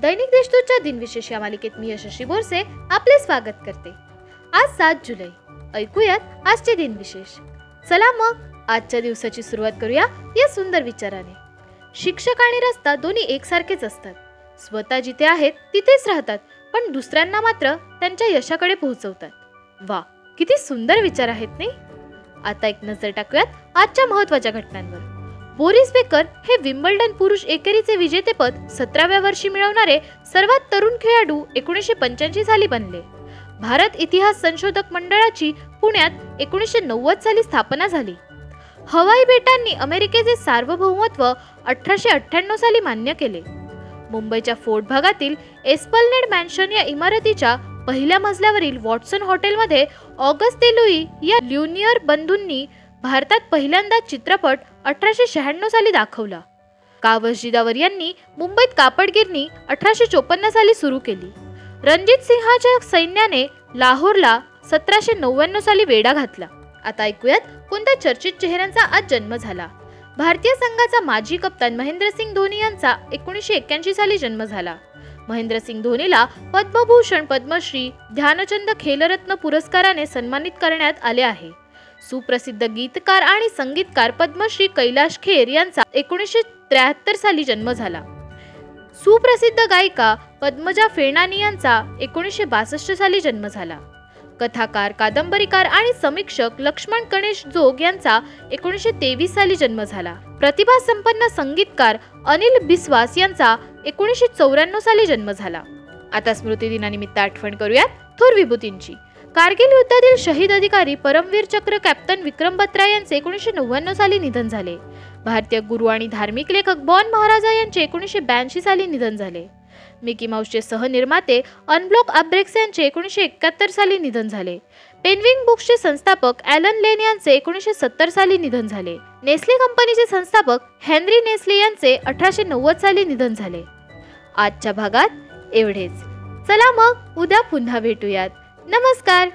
दैनिक देशदूतच्या दिनविशेष या मालिकेत मी यशस्वी बोरसे आपले स्वागत करते. आज सात जुलै. ऐकूयात आजचे दिनविशेष. चला मग आजच्या दिवसाची सुरुवात करूया या सुंदर विचाराने. शिक्षक आणि रस्ता दोन्ही एकसारखेच असतात. स्वतः जिथे आहेत तिथेच राहतात पण दुसऱ्यांना मात्र त्यांच्या यशाकडे पोहोचवतात. वा किती सुंदर विचार आहेत नाही? आता एक नजर टाकूयात आजच्या महत्त्वाच्या घटनांवर. बोरिस बेकर हे विम्बल्डन पुरुष एकेरीचे विजेतेपद सतराव्या वर्षी मिळवणारे सर्वात तरुण खेळाडू एकोणीसशे पंच्याऐंशी साली बनले. भारत इतिहास संशोधक मंडळाची पुण्यात एकोणीसशे नव्वद साली स्थापना झाली. हवाई बेटांनी अमेरिकेचे सार्वभौमत्व अठराशे अठ्ठ्याण्णव साली मान्य केले. मुंबईच्या फोर्ट भागातील एस्पलनेड मॅन्शन या इमारतीच्या पहिल्या मजल्यावरील वॉटसन हॉटेलमध्ये ऑगस्ट ते लुई या ल्युनियर बंधूंनी भारतात पहिल्यांदा चित्रपट अठराशे शहाण्णव साली दाखवला. कावस जिदावर यांनी मुंबईत कापडगिरणी अठराशे चोपन्न साली सुरू केली. रणजित सिंहाच्या सैन्याने लाहोरला सतराशे नव्याण्णव साली वेढा घातला. आता ऐकूयात कोणत्या चर्चित चेहऱ्यांचा आज जन्म झाला. भारतीय संघाचा माजी कप्तान महेंद्रसिंग धोनी यांचा एकोणीसशे एक्क्याऐंशी साली जन्म झाला. महेंद्रसिंग धोनीला पद्मभूषण पद्मश्री ध्यानचंद खेलरत्न पुरस्काराने सन्मानित करण्यात आले आहे. सुप्रसिद्ध गीतकार आणि संगीतकार पद्मश्री कैलाश खेर यांचा एकोणीसशे त्र्याहत्तर साली जन्म झाला. सुप्रसिद्ध गायिका पद्मजा फेणानी यांचा एकोणीसशे बासष्ट साली जन्म झाला. कथाकार कादंबरीकार आणि समीक्षक लक्ष्मण गणेश जोग यांचा एकोणीसशे तेवीस साली जन्म झाला. प्रतिभा संपन्न संगीतकार अनिल बिस्वास यांचा एकोणीसशे चौऱ्याण्णव साली जन्म झाला. आता स्मृती दिनानिमित्त आठवण करूयात थोर विभूतींची. कारगिल युद्धातील शहीद अधिकारी परमवीर चक्र कॅप्टन विक्रम बत्रा यांचे एकोणीसशे नव्याण्णव साली निधन झाले. भारतीय गुरु आणि धार्मिक लेखक बॉन महाराजा यांचे एकोणीसशे ब्याऐंशी साली निधन झाले. मिकी माऊसचे सहनिर्माते अनब्लॉक अब्रेक्स यांचे एकोणीसशे एकाहत्तर साली निधन झाले. पेनविंग बुक्सचे संस्थापक ॲलन लेन यांचे एकोणीसशे सत्तर साली निधन झाले. नेस्ले कंपनीचे संस्थापक हेनरी नेस्ले यांचे अठराशे नव्वद साली निधन झाले. आजच्या भागात एवढेच. चला मग उद्या पुन्हा भेटूयात. नमस्कार.